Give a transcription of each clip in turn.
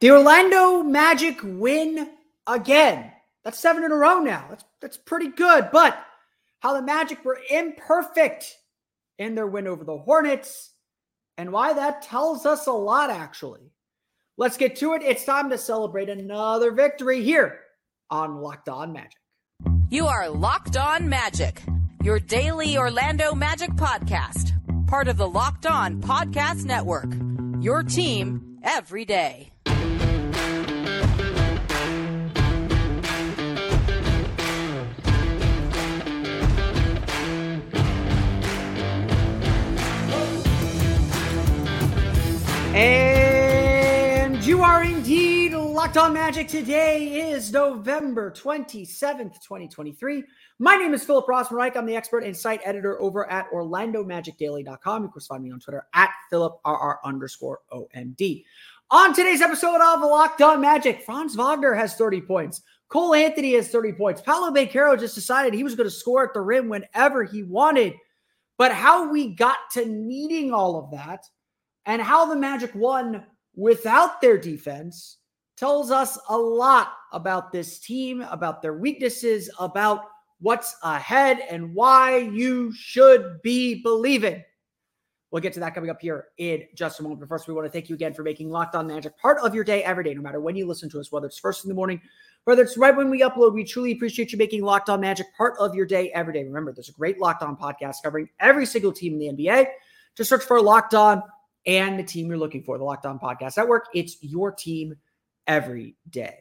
The Orlando Magic win again. That's seven in a row now. That's that's pretty good. But how the Magic were imperfect in their win over the Hornets, and why that tells us a lot, actually. Let's get to it. It's time to celebrate another victory here on Locked On Magic. You are Locked On Magic, your daily Orlando Magic podcast, part of the Locked On Podcast Network. Your team every day. And you are indeed locked on magic. Today is November 27th, 2023. My name is Philip Rossman-Reich. I'm the expert and site editor over at OrlandoMagicDaily.com. You can find me on Twitter at PhilipRR underscore OMD. On today's episode of Locked On Magic, Franz Wagner has 30 points. Cole Anthony has 30 points. Paolo Banchero just decided he was going to score at the rim whenever he wanted. But how we got to needing all of that – and how the Magic won without their defense tells us a lot about this team, about their weaknesses, about what's ahead, and why you should be believing. We'll get to that coming up here in just a moment. But first, we want to thank you again for making Locked On Magic part of your day every day, no matter when you listen to us, whether it's first in the morning, whether it's right when we upload. We truly appreciate you making Locked On Magic part of your day every day. Remember, there's a great Locked On podcast covering every single team in the NBA. Just search for Locked On and the team you're looking for, the Locked On Podcast Network. It's your team every day.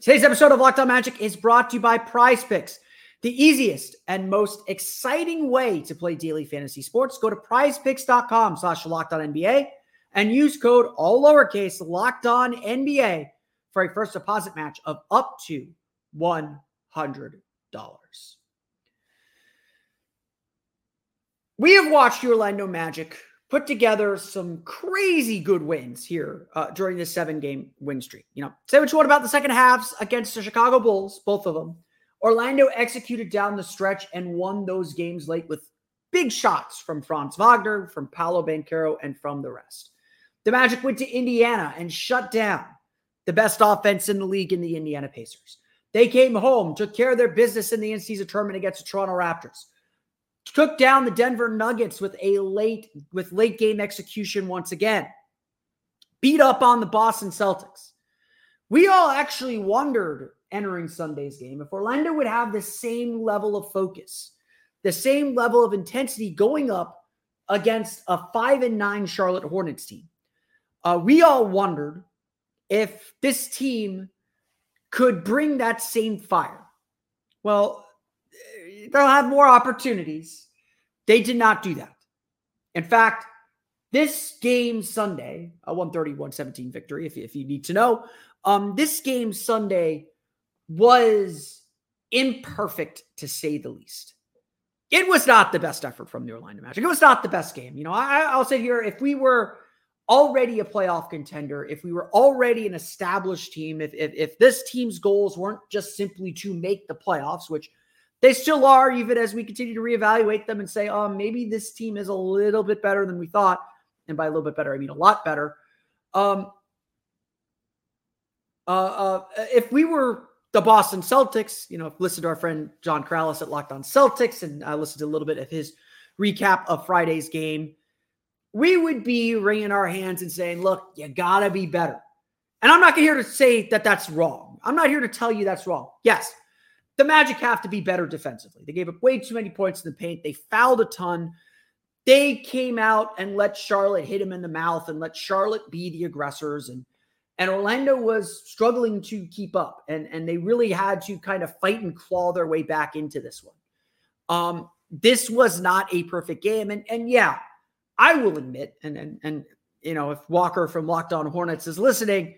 Today's episode of Locked On Magic is brought to you by Prize Picks, the easiest and most exciting way to play daily fantasy sports. Go to prizepicks.com slash locked on NBA and use code all lowercase locked on NBA for a first deposit match of up to $100. We have watched your Orlando Magic put together some crazy good wins here uh, during this seven game win streak. You know, say what you want about the second halves against the Chicago Bulls, both of them. Orlando executed down the stretch and won those games late with big shots from Franz Wagner, from Paolo Banchero, and from the rest. The Magic went to Indiana and shut down the best offense in the league in the Indiana Pacers. They came home, took care of their business in the in-season tournament against the Toronto Raptors took down the Denver Nuggets with a late with late game execution once again. Beat up on the Boston Celtics. We all actually wondered entering Sunday's game if Orlando would have the same level of focus, the same level of intensity going up against a 5 and 9 Charlotte Hornets team. Uh, we all wondered if this team could bring that same fire. Well, they'll have more opportunities. They did not do that. In fact, this game Sunday, a 130 117 victory, if, if you need to know, um, this game Sunday was imperfect to say the least. It was not the best effort from the Orlando Magic. It was not the best game. You know, I, I'll say here, if we were already a playoff contender, if we were already an established team, if, if, if this team's goals weren't just simply to make the playoffs, which – they still are, even as we continue to reevaluate them and say, oh, maybe this team is a little bit better than we thought. And by a little bit better, I mean a lot better. Um, uh, uh, if we were the Boston Celtics, you know, listen to our friend John Karalis at Locked On Celtics, and I listened to a little bit of his recap of Friday's game, we would be wringing our hands and saying, look, you got to be better. And I'm not here to say that that's wrong. I'm not here to tell you that's wrong. Yes, the Magic have to be better defensively. They gave up way too many points in the paint. They fouled a ton. They came out and let Charlotte hit him in the mouth and let Charlotte be the aggressors. And and Orlando was struggling to keep up. And, and they really had to kind of fight and claw their way back into this one. Um, this was not a perfect game. And and yeah, I will admit, and and and you know, if Walker from Locked On Hornets is listening,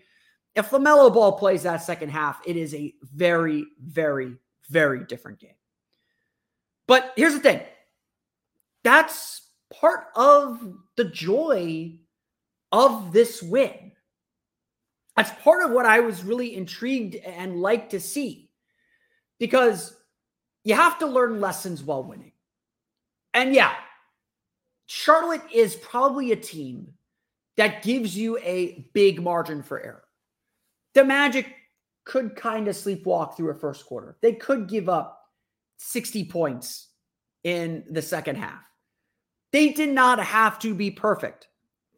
if LaMelo Ball plays that second half, it is a very, very very different game. But here's the thing that's part of the joy of this win. That's part of what I was really intrigued and like to see because you have to learn lessons while winning. And yeah, Charlotte is probably a team that gives you a big margin for error. the Magic could kind of sleepwalk through a first quarter. They could give up 60 points in the second half. They did not have to be perfect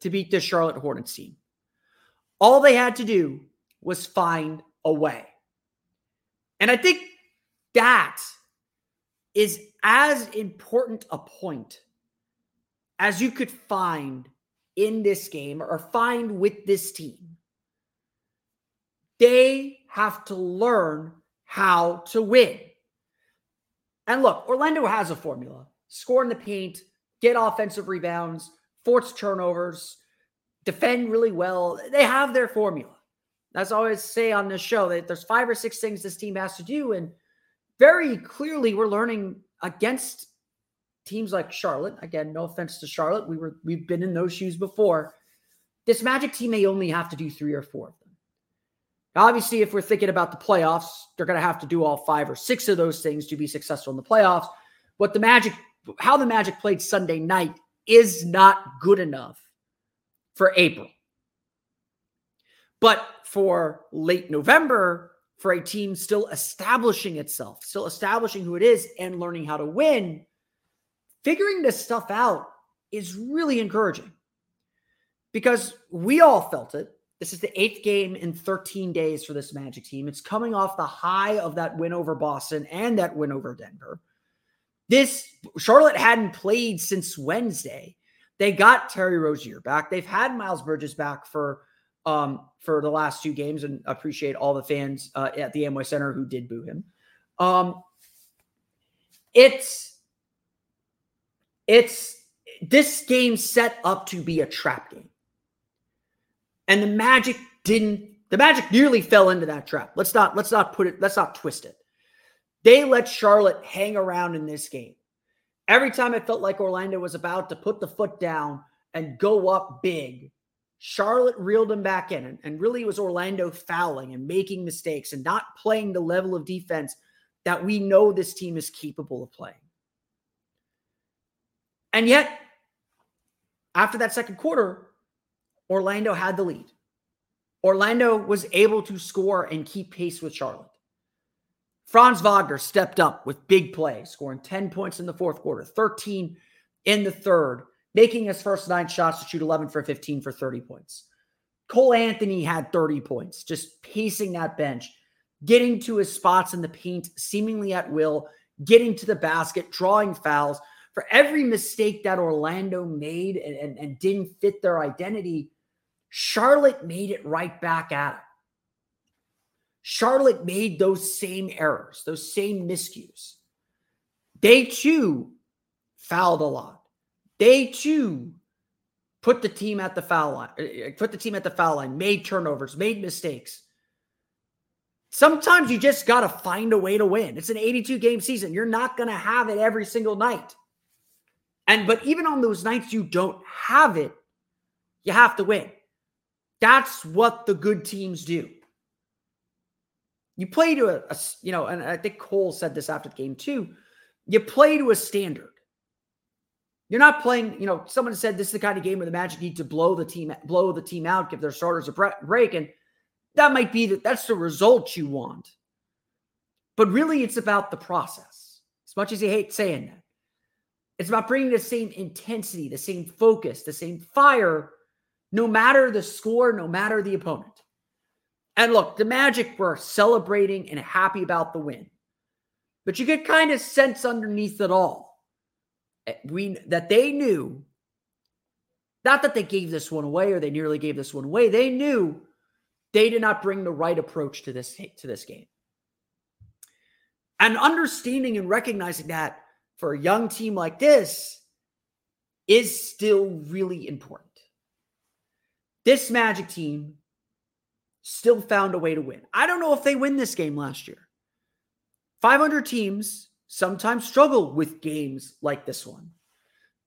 to beat the Charlotte Hornets team. All they had to do was find a way. And I think that is as important a point as you could find in this game or find with this team. They have to learn how to win. And look, Orlando has a formula score in the paint, get offensive rebounds, force turnovers, defend really well. They have their formula. I always say on this show, that there's five or six things this team has to do. And very clearly, we're learning against teams like Charlotte. Again, no offense to Charlotte. We were we've been in those shoes before. This Magic team may only have to do three or four of them. Obviously, if we're thinking about the playoffs, they're going to have to do all five or six of those things to be successful in the playoffs. What the Magic, how the Magic played Sunday night is not good enough for April. But for late November, for a team still establishing itself, still establishing who it is and learning how to win, figuring this stuff out is really encouraging because we all felt it. This is the eighth game in 13 days for this Magic team. It's coming off the high of that win over Boston and that win over Denver. This Charlotte hadn't played since Wednesday. They got Terry Rozier back. They've had Miles Bridges back for um, for the last two games, and appreciate all the fans uh, at the Amway Center who did boo him. Um, it's it's this game set up to be a trap game. And the Magic didn't the Magic nearly fell into that trap. Let's not let's not put it let's not twist it. They let Charlotte hang around in this game. Every time it felt like Orlando was about to put the foot down and go up big, Charlotte reeled them back in. And, and really, it was Orlando fouling and making mistakes and not playing the level of defense that we know this team is capable of playing. And yet, after that second quarter, Orlando had the lead. Orlando was able to score and keep pace with Charlotte. Franz Wagner stepped up with big plays, scoring 10 points in the fourth quarter, 13 in the third, making his first nine shots to shoot 11 for 15 for 30 points. Cole Anthony had 30 points, just pacing that bench, getting to his spots in the paint seemingly at will, getting to the basket, drawing fouls. For every mistake that Orlando made and, and, and didn't fit their identity, Charlotte made it right back at him. Charlotte made those same errors, those same miscues. They too fouled a lot. They too put the team at the foul line, uh, uh, put the team at the foul line, made turnovers, made mistakes. Sometimes you just got to find a way to win. It's an 82 game season. You're not going to have it every single night. And but even on those nights you don't have it, you have to win. That's what the good teams do. You play to a, a, you know, and I think Cole said this after the game too. You play to a standard. You're not playing, you know, someone said this is the kind of game where the Magic need to blow the team, blow the team out, give their starters a break. And that might be that that's the result you want. But really, it's about the process. As much as you hate saying that, it's about bringing the same intensity, the same focus, the same fire, no matter the score, no matter the opponent. And look, the Magic were celebrating and happy about the win. But you could kind of sense underneath it all eh, we that they knew not that they gave this one away or they nearly gave this one away. They knew they did not bring the right approach to this to this game. And understanding and recognizing that for a young team like this is still really important. This Magic team still found a way to win. I don't know if they win this game last year. 500 teams sometimes struggle with games like this one.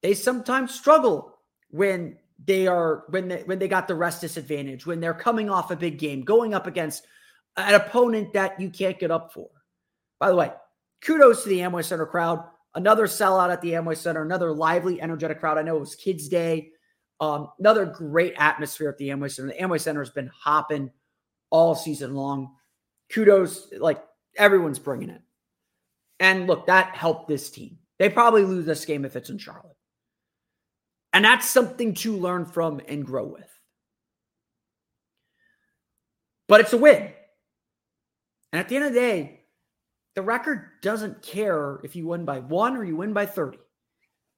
They sometimes struggle when they are when they when they got the rest disadvantage, when they're coming off a big game, going up against an opponent that you can't get up for. By the way, kudos to the Amway Center crowd. Another sellout at the Amway Center, another lively, energetic crowd. I know it was Kids Day. Um, another great atmosphere at the Amway Center. The Amway Center has been hopping all season long. Kudos, like everyone's bringing it. And look, that helped this team. They probably lose this game if it's in Charlotte. And that's something to learn from and grow with. But it's a win. And at the end of the day, the record doesn't care if you win by one or you win by 30.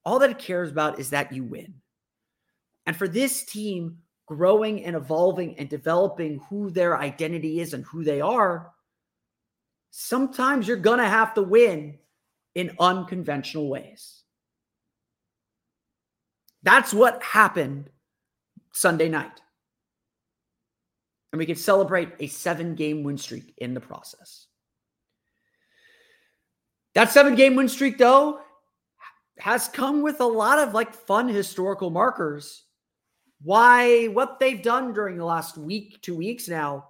All that it cares about is that you win. And for this team, growing and evolving and developing who their identity is and who they are, sometimes you're going to have to win in unconventional ways. That's what happened Sunday night. And we could celebrate a seven game win streak in the process. That seven game win streak, though, has come with a lot of like fun historical markers. Why what they've done during the last week, two weeks now,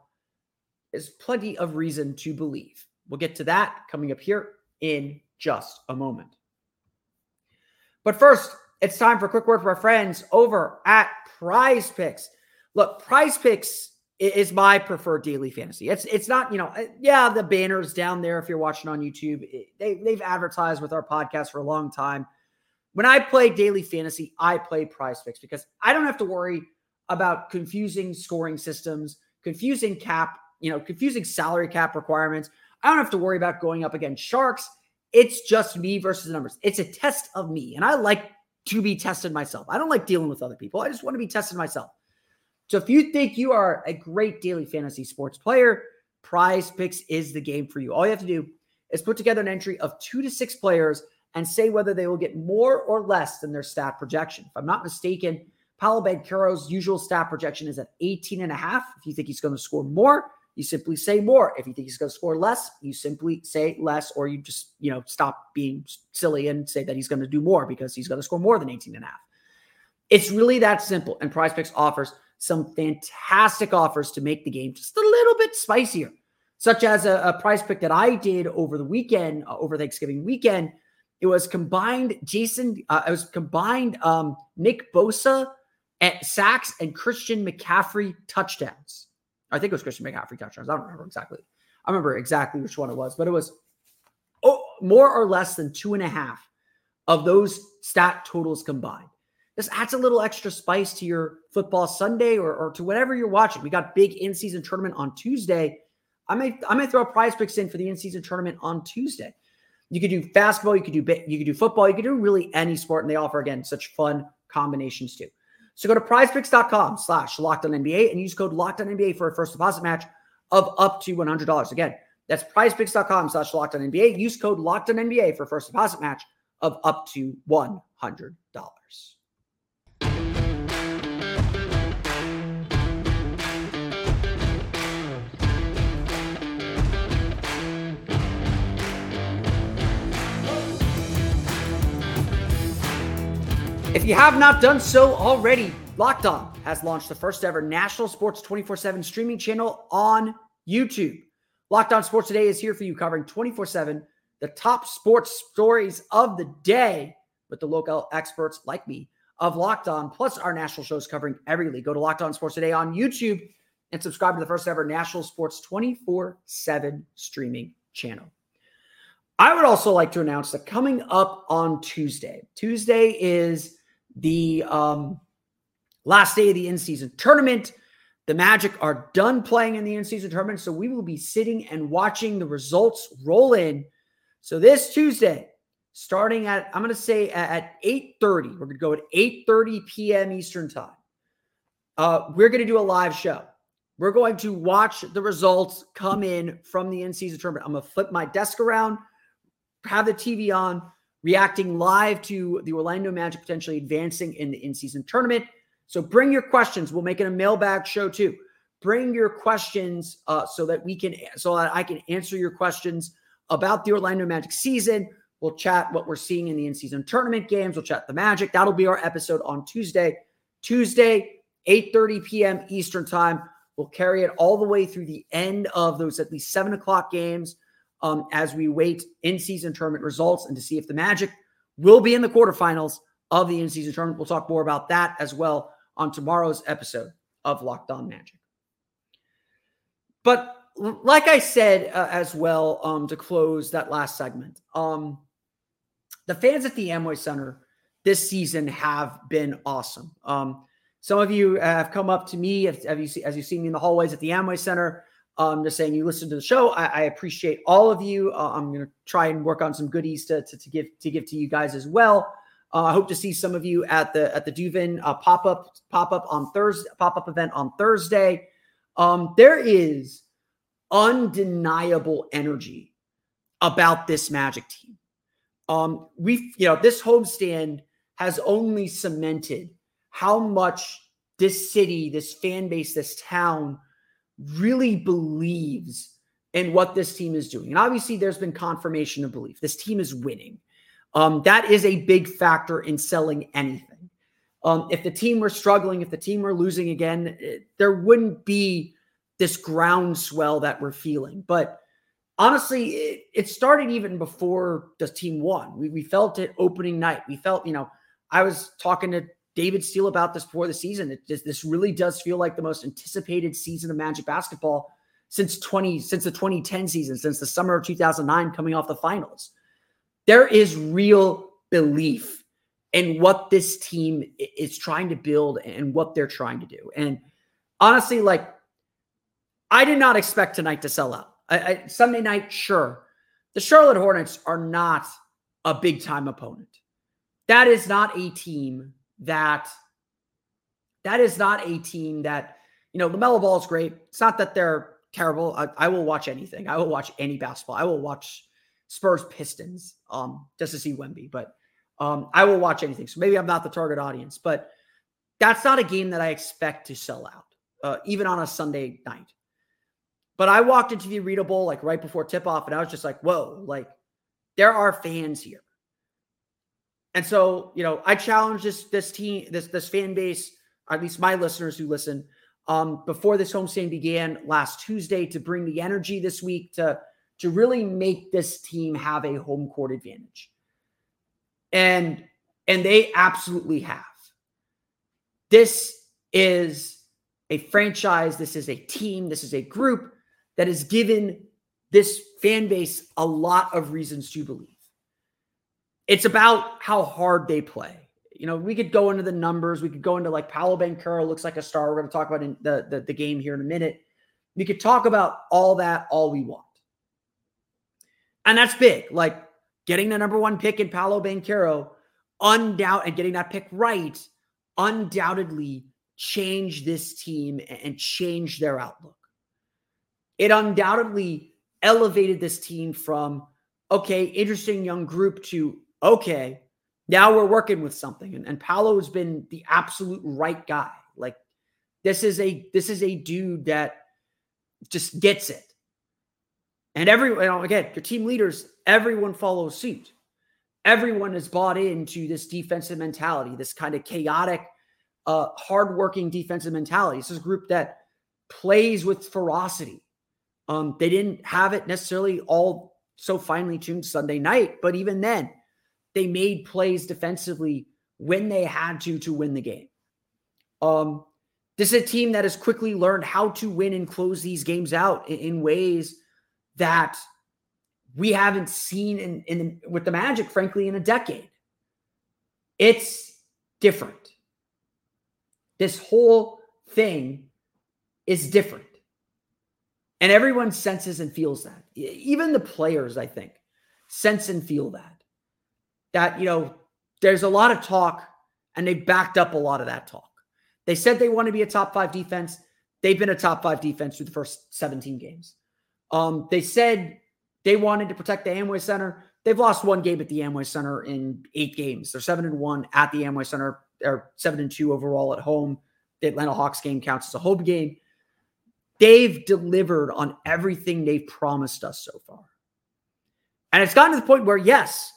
is plenty of reason to believe. We'll get to that coming up here in just a moment. But first, it's time for a quick word for our friends over at Prize Picks. Look, Prize Picks is my preferred daily fantasy. It's it's not you know uh, yeah the banners down there if you're watching on YouTube they they've advertised with our podcast for a long time. When I play daily fantasy, I play Prize Picks because I don't have to worry about confusing scoring systems, confusing cap, you know, confusing salary cap requirements. I don't have to worry about going up against sharks. It's just me versus the numbers. It's a test of me, and I like to be tested myself. I don't like dealing with other people. I just want to be tested myself. So if you think you are a great daily fantasy sports player, Prize Picks is the game for you. All you have to do is put together an entry of two to six players and say whether they will get more or less than their stat projection. If I'm not mistaken, Paolo Banchero's usual stat projection is at 18 and a half. If you think he's going to score more, you simply say more. If you think he's going to score less, you simply say less, or you just, you know, stop being silly and say that he's going to do more because he's going to score more than 18 and a half. It's really that simple. And Prize Picks offers some fantastic offers to make the game just a little bit spicier, such as a, a prize pick that I did over the weekend, uh, over Thanksgiving weekend. It was combined Jason, uh, it was combined um, Nick Bosa at sacks and Christian McCaffrey touchdowns. I think it was Christian McCaffrey touchdowns. I don't remember exactly. I remember exactly which one it was, but it was oh, more or less than two and a half of those stat totals combined. This adds a little extra spice to your football Sunday or, or to whatever you're watching. We got big in-season tournament on Tuesday. I may I may throw prize picks in for the in-season tournament on Tuesday. You could do basketball, you could do you could do football, you could do really any sport, and they offer again such fun combinations too. So go to prizepicks.com slash locked on NBA and use code locked on NBA for a first deposit match of up to $100. Again, that's prizepicks.com slash locked on NBA. Use code locked on NBA for a first deposit match of up to $100. If you have not done so already, Locked On has launched the first ever national sports 24 7 streaming channel on YouTube. Locked On Sports Today is here for you, covering 24 7 the top sports stories of the day with the local experts like me of Locked On, plus our national shows covering every league. Go to Locked On Sports Today on YouTube and subscribe to the first ever national sports 24 7 streaming channel. I would also like to announce that coming up on Tuesday, Tuesday is the um, last day of the in season tournament. The Magic are done playing in the in season tournament. So we will be sitting and watching the results roll in. So this Tuesday, starting at, I'm going to say at 8.30, we're going to go at 8.30 p.m. Eastern time. Uh, we're going to do a live show. We're going to watch the results come in from the in season tournament. I'm going to flip my desk around, have the TV on, reacting live to the Orlando Magic potentially advancing in the in season tournament. So bring your questions. We'll make it a mailbag show too. Bring your questions uh, so that we can, so that I can answer your questions about the Orlando Magic season. We'll chat what we're seeing in the in season tournament games. We'll chat the Magic. That'll be our episode on Tuesday. Tuesday, 8:30 p.m. Eastern time. We'll carry it all the way through the end of those at least seven o'clock games um, as we wait in season tournament results and to see if the Magic will be in the quarterfinals of the in season tournament. We'll talk more about that as well on tomorrow's episode of Locked On Magic. but like I said uh, as well, um, to close that last segment, um, the fans at the Amway Center this season have been awesome. Um, some of you have come up to me as, you see, as you see me in the hallways at the Amway Center, um, just saying you listen to the show. I, I appreciate all of you. Uh, I'm going to try and work on some goodies to, to, to, give to give to you guys as well. Uh, I hope to see some of you at the at the Duvin uh, pop up pop up on Thursday pop up event on Thursday. Um, there is undeniable energy about this Magic team. Um, we, you know, this homestand has only cemented how much this city, this fan base, this town really believes in what this team is doing. And obviously, there's been confirmation of belief. This team is winning. Um, that is a big factor in selling anything. Um, if the team were struggling, if the team were losing again, it, eh, there wouldn't be this groundswell that we're feeling. But honestly, it, it, started even before the team won. We, we felt it opening night. We felt, you know, I was talking to David Steele about this before the season. It just, this really does feel like the most anticipated season of Magic basketball since 20 since the 2010 season, since the summer of 2009 coming off the finals. There is real belief in what this team is trying to build and what they're trying to do. And honestly, like I did not expect tonight to sell out. I, I, Sunday night, sure. The Charlotte Hornets are not a big time opponent. That is not a team that that is not a team that you know LaMelo Ball is great. It's not that they're terrible. I, I, will watch anything. I will watch any basketball. I will watch Spurs Pistons um just to see Wemby, but um I will watch anything. So maybe I'm not the target audience, but that's not a game that I expect to sell out, uh, even on a Sunday night. But I walked into the Arena Bowl like right before tip off, and I was just like, whoa, like there are fans here. And so, you know, I challenge this this team, this this fan base, at least my listeners who listen, um, before this homestand began last Tuesday to bring the energy this week to to really make this team have a home court advantage. And and they absolutely have. This is a franchise, this is a team, this is a group that has given this fan base a lot of reasons to believe. It's about how hard they play. You know, we could go into the numbers. We could go into like Paolo Banchero looks like a star. We're going to talk about in the, the, the game here in a minute. We could talk about all that all we want. And that's big. Like getting the number one pick in Paolo Banchero, undoubt and getting that pick right, undoubtedly change this team and change their outlook it undoubtedly elevated this team from okay, interesting young group to okay, now we're working with something. And, and Paolo has been the absolute right guy. Like this is a this is a dude that just gets it. And everyone, you know, again, your team leaders, everyone follows suit. Everyone is bought into this defensive mentality, this kind of chaotic, uh, hardworking defensive mentality. This is a group that plays with ferocity. Um, they didn't have it necessarily all so finely tuned Sunday night, but even then, they made plays defensively when they had to to win the game. Um, this is a team that has quickly learned how to win and close these games out in, in ways that we haven't seen in, in with the Magic, frankly, in a decade. It's different. This whole thing is different. And everyone senses and feels that. Even the players, I think, sense and feel that. That, you know, there's a lot of talk and they backed up a lot of that talk. They said they want to be a top five defense. They've been a top five defense through the first 17 games. Um, they said they wanted to protect the Amway Center. They've lost one game at the Amway Center in eight games. They're seven and one at the Amway Center. They're seven and two overall at home. The Atlanta Hawks game counts as a home game. They've delivered on everything they've promised us so far. And it's gotten to the point where, yes,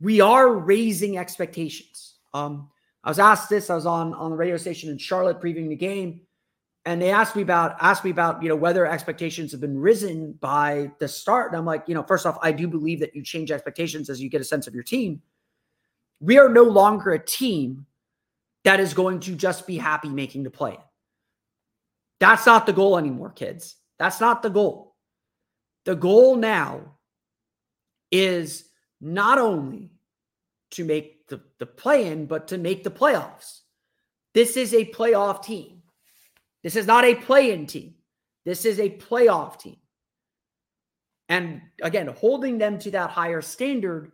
we are raising expectations. Um, I was asked this. I was on on the radio station in Charlotte previewing the game, and they asked me about asked me about you know whether expectations have been risen by the start. And I'm like, you know, first off, I do believe that you change expectations as you get a sense of your team. We are no longer a team that is going to just be happy making the play. That's not the goal anymore, kids. That's not the goal. The goal now is not only to make the, the play in, but to make the playoffs. This is a playoff team. This is not a play in team. This is a playoff team. And again, holding them to that higher standard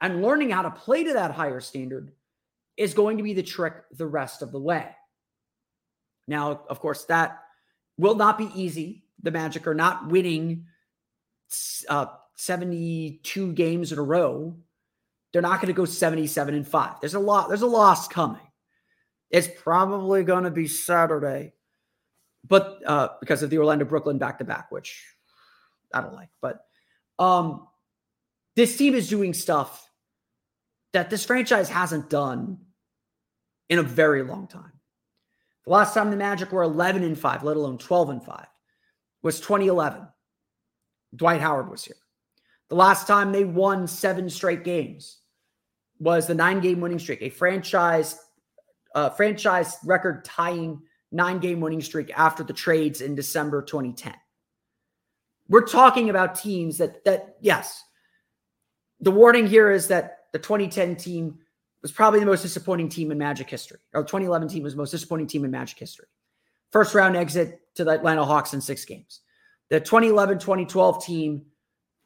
and learning how to play to that higher standard is going to be the trick the rest of the way. Now, of course, that will not be easy. The Magic are not winning uh, 72 games in a row. They're not going to go 77 and 5. There's a lot, there's a loss coming. It's probably going to be Saturday. But uh, because of the Orlando Brooklyn back to back, which I don't like. But um this team is doing stuff that this franchise hasn't done in a very long time. The last time the Magic were 11 and 5, let alone 12 and 5, was 2011. Dwight Howard was here. The last time they won seven straight games was the nine game winning streak, a franchise uh, franchise record tying nine game winning streak after the trades in December 2010. We're talking about teams that that yes, the warning here is that the 2010 team was probably the most disappointing team in Magic history. Or 2011 team was the most disappointing team in Magic history. First round exit to the Atlanta Hawks in six games. The 2011 2012 team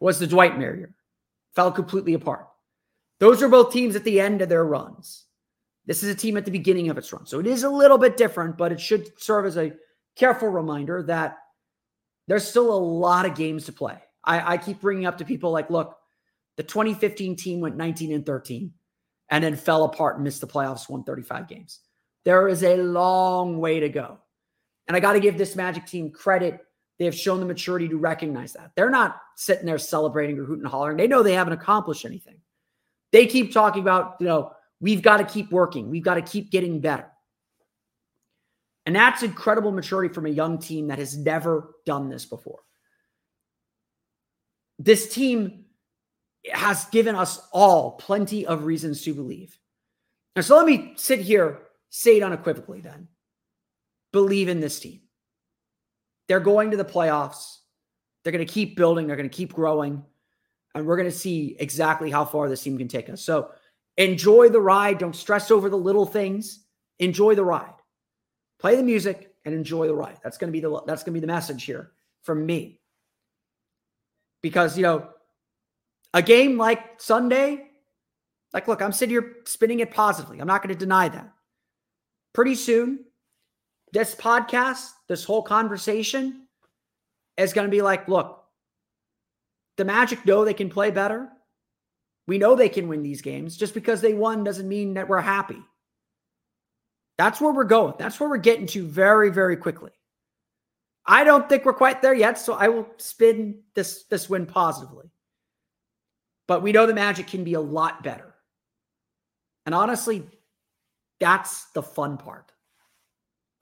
was the Dwight year. Fell completely apart. Those are both teams at the end of their runs. This is a team at the beginning of its run. So it is a little bit different, but it should serve as a careful reminder that there's still a lot of games to play. I, I keep bringing up to people like, look, the 2015 team went 19 and 13 and then fell apart and missed the playoffs, won 35 games. There is a long way to go. And I got to give this Magic team credit. They have shown the maturity to recognize that. They're not sitting there celebrating or hooting and hollering. They know they haven't accomplished anything. They keep talking about, you know, we've got to keep working. We've got to keep getting better. And that's incredible maturity from a young team that has never done this before. This team has given us all plenty of reasons to believe. And so let me sit here, say it unequivocally then. Believe in this team. They're going to the playoffs. They're going to keep building, they're going to keep growing. And we're going to see exactly how far this team can take us. So enjoy the ride. Don't stress over the little things. Enjoy the ride play the music and enjoy the ride. That's going to be the that's going to be the message here from me. Because, you know, a game like Sunday, like look, I'm sitting here spinning it positively. I'm not going to deny that. Pretty soon, this podcast, this whole conversation is going to be like, look, the Magic know they can play better. We know they can win these games. Just because they won doesn't mean that we're happy. That's where we're going. That's where we're getting to very, very quickly. I don't think we're quite there yet, so I will spin this this win positively. But we know the Magic can be a lot better. And honestly, that's the fun part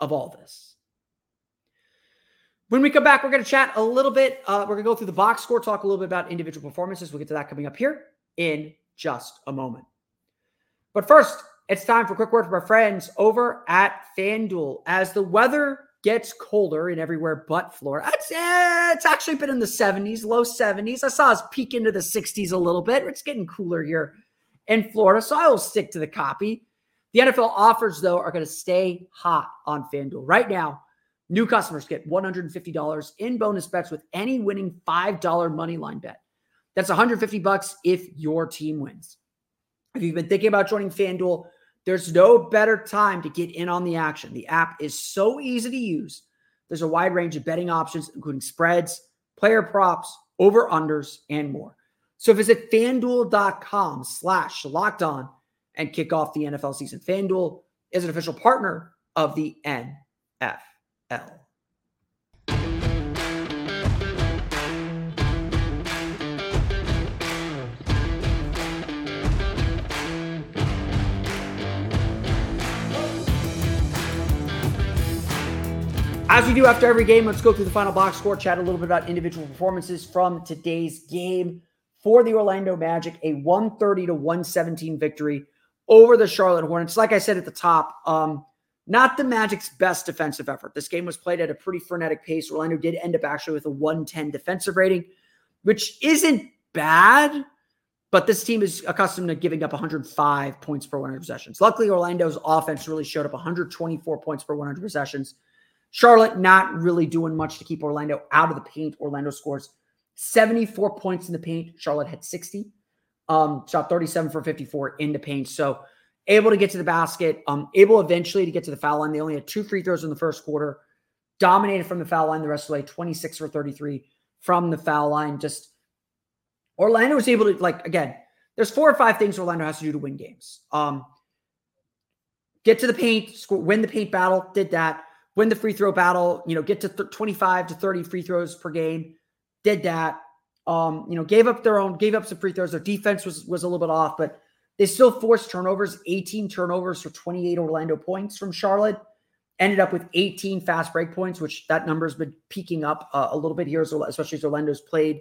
of all this. When we come back, we're going to chat a little bit. Uh, we're going to go through the box score, talk a little bit about individual performances. We'll get to that coming up here in just a moment. But first, it's time for a quick word from our friends over at FanDuel. As the weather gets colder in everywhere but Florida, it's, eh, it's actually been in the 70s, low 70s. I saw us peak into the 60s a little bit. It's getting cooler here in Florida, so I will stick to the copy. The NFL offers, though, are going to stay hot on FanDuel. Right now, new customers get $150 in bonus bets with any winning $5 money line bet. That's 150 bucks if your team wins. If you've been thinking about joining FanDuel, there's no better time to get in on the action. The app is so easy to use. There's a wide range of betting options, including spreads, player props, over unders, and more. So visit fanduel.com slash locked on and kick off the NFL season. FanDuel is an official partner of the NFL. As we do after every game, let's go through the final box score, chat a little bit about individual performances from today's game for the Orlando Magic, a 130 to 117 victory over the Charlotte Hornets. Like I said at the top, um, not the Magic's best defensive effort. This game was played at a pretty frenetic pace. Orlando did end up actually with a 110 defensive rating, which isn't bad, but this team is accustomed to giving up 105 points per 100 possessions. Luckily, Orlando's offense really showed up 124 points per 100 possessions. Charlotte not really doing much to keep Orlando out of the paint. Orlando scores 74 points in the paint. Charlotte had 60. Um, shot 37 for 54 in the paint. So able to get to the basket, um, able eventually to get to the foul line. They only had two free throws in the first quarter, dominated from the foul line the rest of the way, 26 for 33 from the foul line. Just Orlando was able to, like, again, there's four or five things Orlando has to do to win games. Um, get to the paint, score, win the paint battle, did that. Win the free throw battle, you know, get to th- 25 to 30 free throws per game, did that. Um, you know, gave up their own, gave up some free throws. Their defense was was a little bit off, but they still forced turnovers, 18 turnovers for 28 Orlando points from Charlotte. Ended up with 18 fast break points, which that number's been peaking up uh, a little bit here, especially as Orlando's played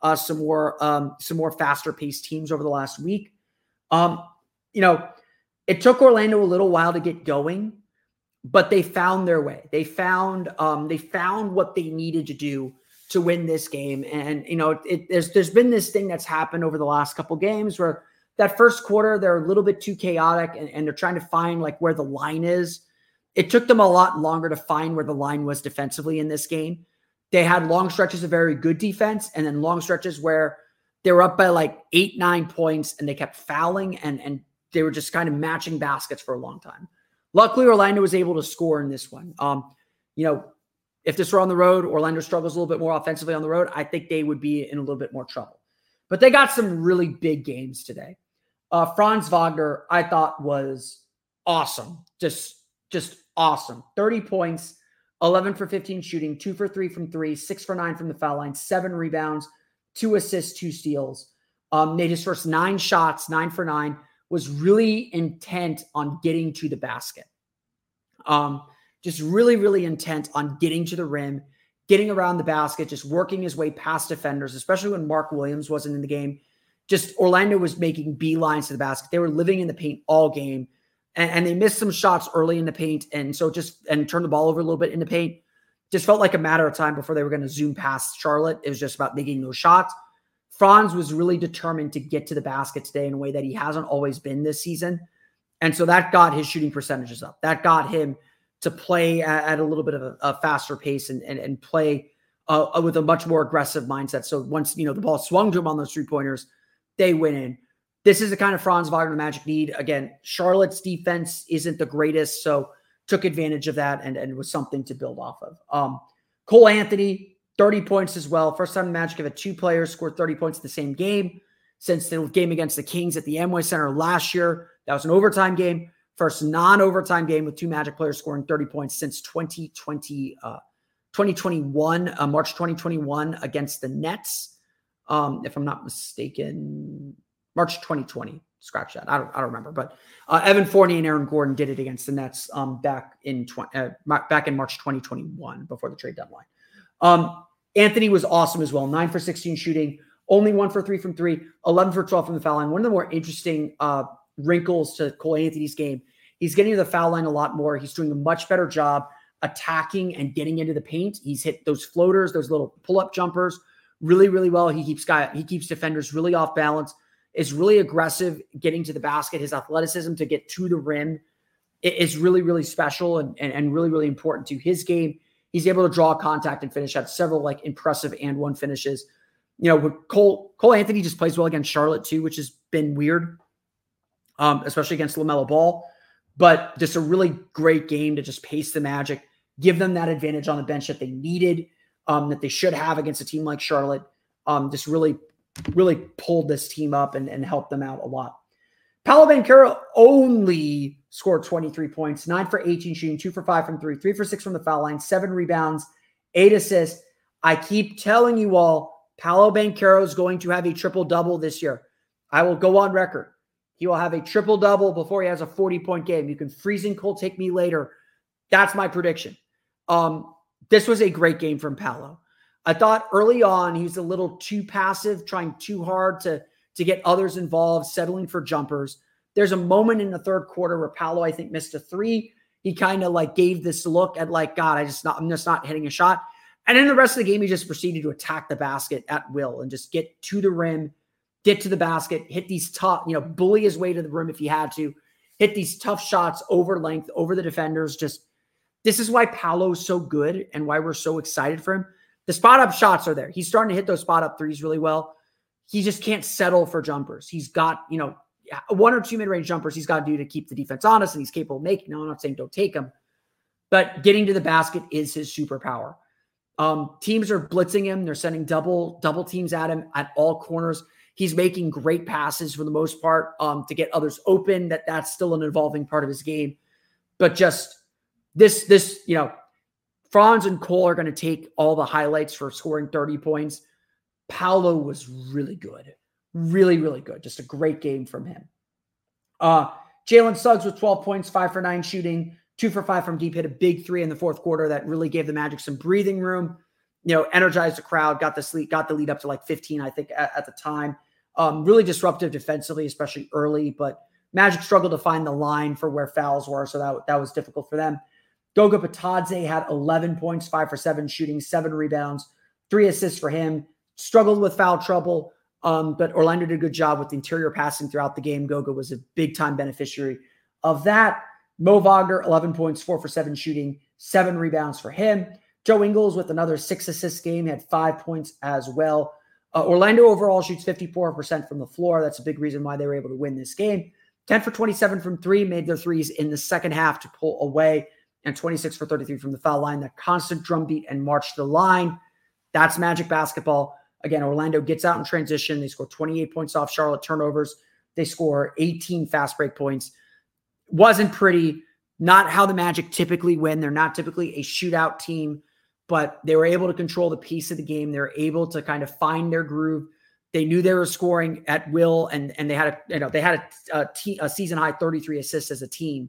uh, some more um, some more faster paced teams over the last week. Um, you know, it took Orlando a little while to get going, but they found their way. They found um, they found what they needed to do to win this game. And you know, it, there's there's been this thing that's happened over the last couple games where that first quarter they're a little bit too chaotic and, and they're trying to find like where the line is. It took them a lot longer to find where the line was defensively in this game. They had long stretches of very good defense and then long stretches where they were up by like eight, nine points and they kept fouling and, and they were just kind of matching baskets for a long time. Luckily, Orlando was able to score in this one. Um, you know, if this were on the road, Orlando struggles a little bit more offensively on the road. I think they would be in a little bit more trouble. But they got some really big games today. Uh, Franz Wagner, I thought was awesome. Just, just awesome. 30 points, 11 for 15 shooting, two for three from three, six for nine from the foul line, seven rebounds, two assists, two steals. Um, made his first nine shots, nine for nine, was really intent on getting to the basket. Um, just really, really intent on getting to the rim, getting around the basket, just working his way past defenders, especially when Mark Williams wasn't in the game just Orlando was making beelines to the basket. They were living in the paint all game, and, and, they missed some shots early in the paint, and so just and turned the ball over a little bit in the paint. Just felt like a matter of time before they were going to zoom past Charlotte. It was just about making those shots. Franz was really determined to get to the basket today in a way that he hasn't always been this season, and so that got his shooting percentages up. That got him to play at, at a little bit of a, a faster pace and and, and play uh, with a much more aggressive mindset. So once you know the ball swung to him on those three pointers they went in. This is the kind of Franz Wagner Magic need. Again, Charlotte's defense isn't the greatest, so took advantage of that and, and was something to build off of. Um, Cole Anthony, 30 points as well. First time the Magic have had two players score 30 points in the same game since the game against the Kings at the Amway Center last year. That was an overtime game. First non-overtime game with two Magic players scoring 30 points since 2020, uh, 2021, uh, March 2021 against the Nets um, if I'm not mistaken, March 2020. Scratch that. I don't, I don't remember. But uh, Evan Fournier and Aaron Gordon did it against the Nets um, back in 20, uh, back in March 2021 before the trade deadline. Um, Anthony was awesome as well. Nine for 16 shooting, only one for three from three, 11 for 12 from the foul line. One of the more interesting uh, wrinkles to Cole Anthony's game. He's getting to the foul line a lot more. He's doing a much better job attacking and getting into the paint. He's hit those floaters, those little pull up jumpers really, really well. He keeps guy he keeps defenders really off balance. Is really aggressive getting to the basket. His athleticism to get to the rim is really, really special and, and, and really, really important to his game. He's able to draw contact and finish. Had several like impressive and one finishes. You know, Cole Cole Anthony just plays well against Charlotte too, which has been weird, um, especially against LaMelo Ball. But just a really great game to just pace the Magic, give them that advantage on the bench that they needed um, that they should have against a team like Charlotte. Um, just really, really pulled this team up and, and helped them out a lot. Paolo Banchero only scored 23 points, nine for 18 shooting, two for five from three, three for six from the foul line, seven rebounds, eight assists. I keep telling you all, Paolo Banchero is going to have a triple double this year. I will go on record. He will have a triple double before he has a 40 point game. You can freezing cold take me later. That's my prediction. Um, this was a great game from Paolo. I thought early on he was a little too passive, trying too hard to, to get others involved, settling for jumpers. There's a moment in the third quarter where Paolo, I think, missed a three. he kind of like gave this look at like, God, I just not, I'm just not hitting a shot. And in the rest of the game, he just proceeded to attack the basket at will and just get to the rim, get to the basket, hit these tough, you know, bully his way to the rim if he had to, hit these tough shots over length, over the defenders. Just this is why Paolo's so good and why we're so excited for him. The spot up shots are there. He's starting to hit those spot up threes really well. He just can't settle for jumpers. He's got, you know, one or two mid range jumpers he's got to do to keep the defense honest and he's capable of making. No, I'm not saying don't take them, but getting to the basket is his superpower. Um, teams are blitzing him. They're sending double double teams at him at all corners. He's making great passes for the most part um, to get others open. That that's still an evolving part of his game, but just this this you know, Franz and Cole are going to take all the highlights for scoring 30 points. Paolo was really good, really really good. Just a great game from him. Uh, Jalen Suggs with 12 points, five for nine shooting, two for five from deep, hit a big three in the fourth quarter that really gave the Magic some breathing room. You know, energized the crowd, got the lead, got the lead up to like 15, I think, at, at the time. Um, really disruptive defensively, especially early, but Magic struggled to find the line for where fouls were, so that, that was difficult for them. Goga Bitadze had 11 points, five for seven shooting, seven rebounds, three assists for him. Struggled with foul trouble, um, but Orlando did a good job with the interior passing throughout the game. Goga was a big time beneficiary of that. Mo Wagner, 11 points, four for seven shooting, seven rebounds for him. Joe Ingles with another six assist game had five points as well. Uh, Orlando overall shoots 54% from the floor. That's a big reason why they were able to win this game. 10 for 27 from three, made their threes in the second half to pull away, and 26 for 33 from the foul line. That constant drumbeat and march to the line. That's magic basketball. Again, Orlando gets out in transition. They score 28 points off Charlotte turnovers. They score 18 fast break points wasn't pretty. Not how the Magic typically win. They're not typically a shootout team, but they were able to control the piece of the game. They were able to kind of find their groove. They knew they were scoring at will, and and they had a you know they had a, a, te- a season high 33 assists as a team.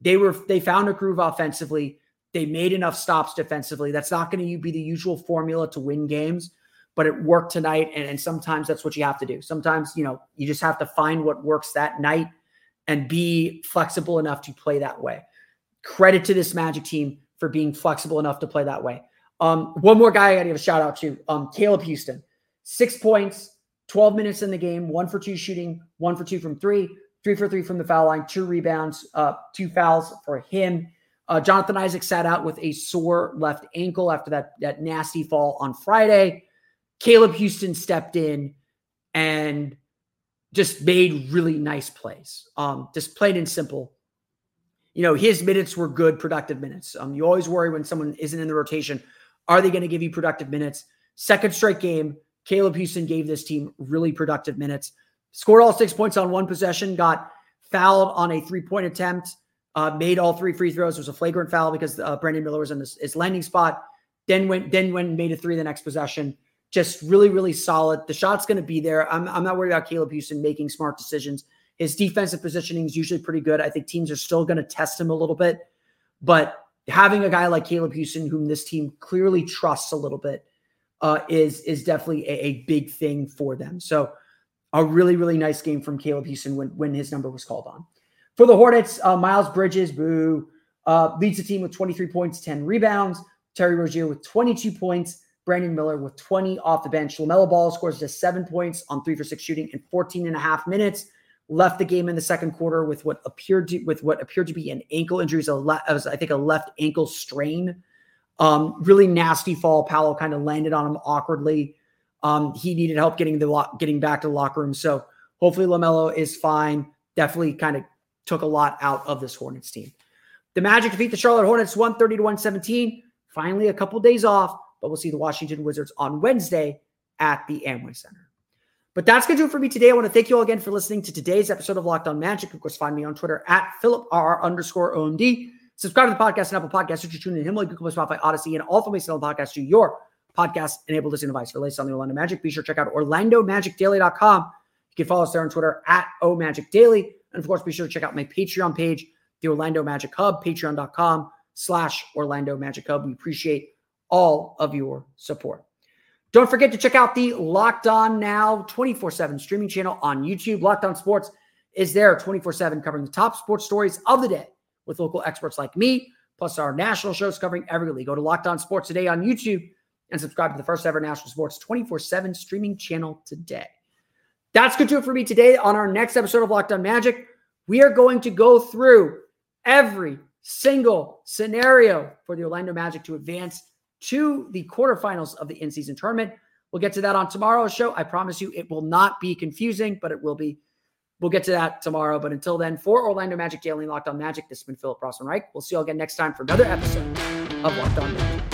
They were they found a groove offensively. They made enough stops defensively. That's not going to be the usual formula to win games, but it worked tonight. And, and sometimes that's what you have to do. Sometimes you know you just have to find what works that night and be flexible enough to play that way. Credit to this Magic team for being flexible enough to play that way. Um, one more guy I got to give a shout out to um, Caleb Houstan. Six points, 12 minutes in the game, one for two shooting, one for two from three, three for three from the foul line, two rebounds, uh, two fouls for him. Uh, Jonathan Isaac sat out with a sore left ankle after that, that nasty fall on Friday. Caleb Houstan stepped in and just made really nice plays. Um, just plain and simple. You know, his minutes were good, productive minutes. Um, you always worry when someone isn't in the rotation. Are they going to give you productive minutes? Second straight game, Caleb Houstan gave this team really productive minutes. Scored all six points on one possession, got fouled on a three point attempt, uh, made all three free throws. It was a flagrant foul because uh, Brandon Miller was in this, his landing spot. Then went, then went made a three the next possession just really, really solid. The shot's going to be there. I'm, I'm not worried about Caleb Houstan making smart decisions. His defensive positioning is usually pretty good. I think teams are still going to test him a little bit, but having a guy like Caleb Houstan, whom this team clearly trusts a little bit, uh, is is definitely a, a, big thing for them. So, a really, really nice game from Caleb Houstan when when his number was called on. For the Hornets, uh, Miles Bridges, boo, uh, leads the team with 23 points, 10 rebounds. Terry Rozier with 22 points. Brandon Miller with 20 off the bench. LaMelo Ball scores just seven points on three for six shooting in 14 and a half minutes. Left the game in the second quarter with what appeared to with what appeared to be an ankle injury, so le- was, I think a left ankle strain. Um, really nasty fall. Paolo kind of landed on him awkwardly. Um, he needed help getting the lo- getting back to the locker room. So hopefully LaMelo is fine. Definitely kind of took a lot out of this Hornets team. The Magic defeat the Charlotte Hornets 130 to 117. Finally, a couple days off but we'll see the Washington Wizards on Wednesday at the Amway Center. But that's going to do it for me today. I want to thank you all again for listening to today's episode of Locked On Magic. Of course, find me on Twitter at PhilipR underscore OMD. Subscribe to the podcast and Apple Podcasts, which you tune in Himalaya, Google, Spotify, Audacy, and all from me on podcast to your podcast enabled listening device. For latest on the Orlando Magic, be sure to check out OrlandoMagicDaily.com. You can follow us there on Twitter at OMagicDaily. And of course, be sure to check out my Patreon page, the Orlando Magic Hub, patreon.com slash Orlando Magic Hub. We appreciate all of your support. Don't forget to check out the Locked On Now 24 7 streaming channel on YouTube. Locked On Sports is there 24 7 covering the top sports stories of the day with local experts like me, plus our national shows covering every league. Go to Locked On Sports today on YouTube and subscribe to the first ever national sports 24 7 streaming channel today. That's good to it for me today. On our next episode of Locked On Magic, we are going to go through every single scenario for the Orlando Magic to advance to the quarterfinals of the in season tournament. We'll get to that on tomorrow's show. I promise you it will not be confusing, but it will be. We'll get to that tomorrow. But until then, for Orlando Magic Daily Locked On Magic, this has been Philip Rossman Reich. We'll see you all again next time for another episode of Locked On Magic.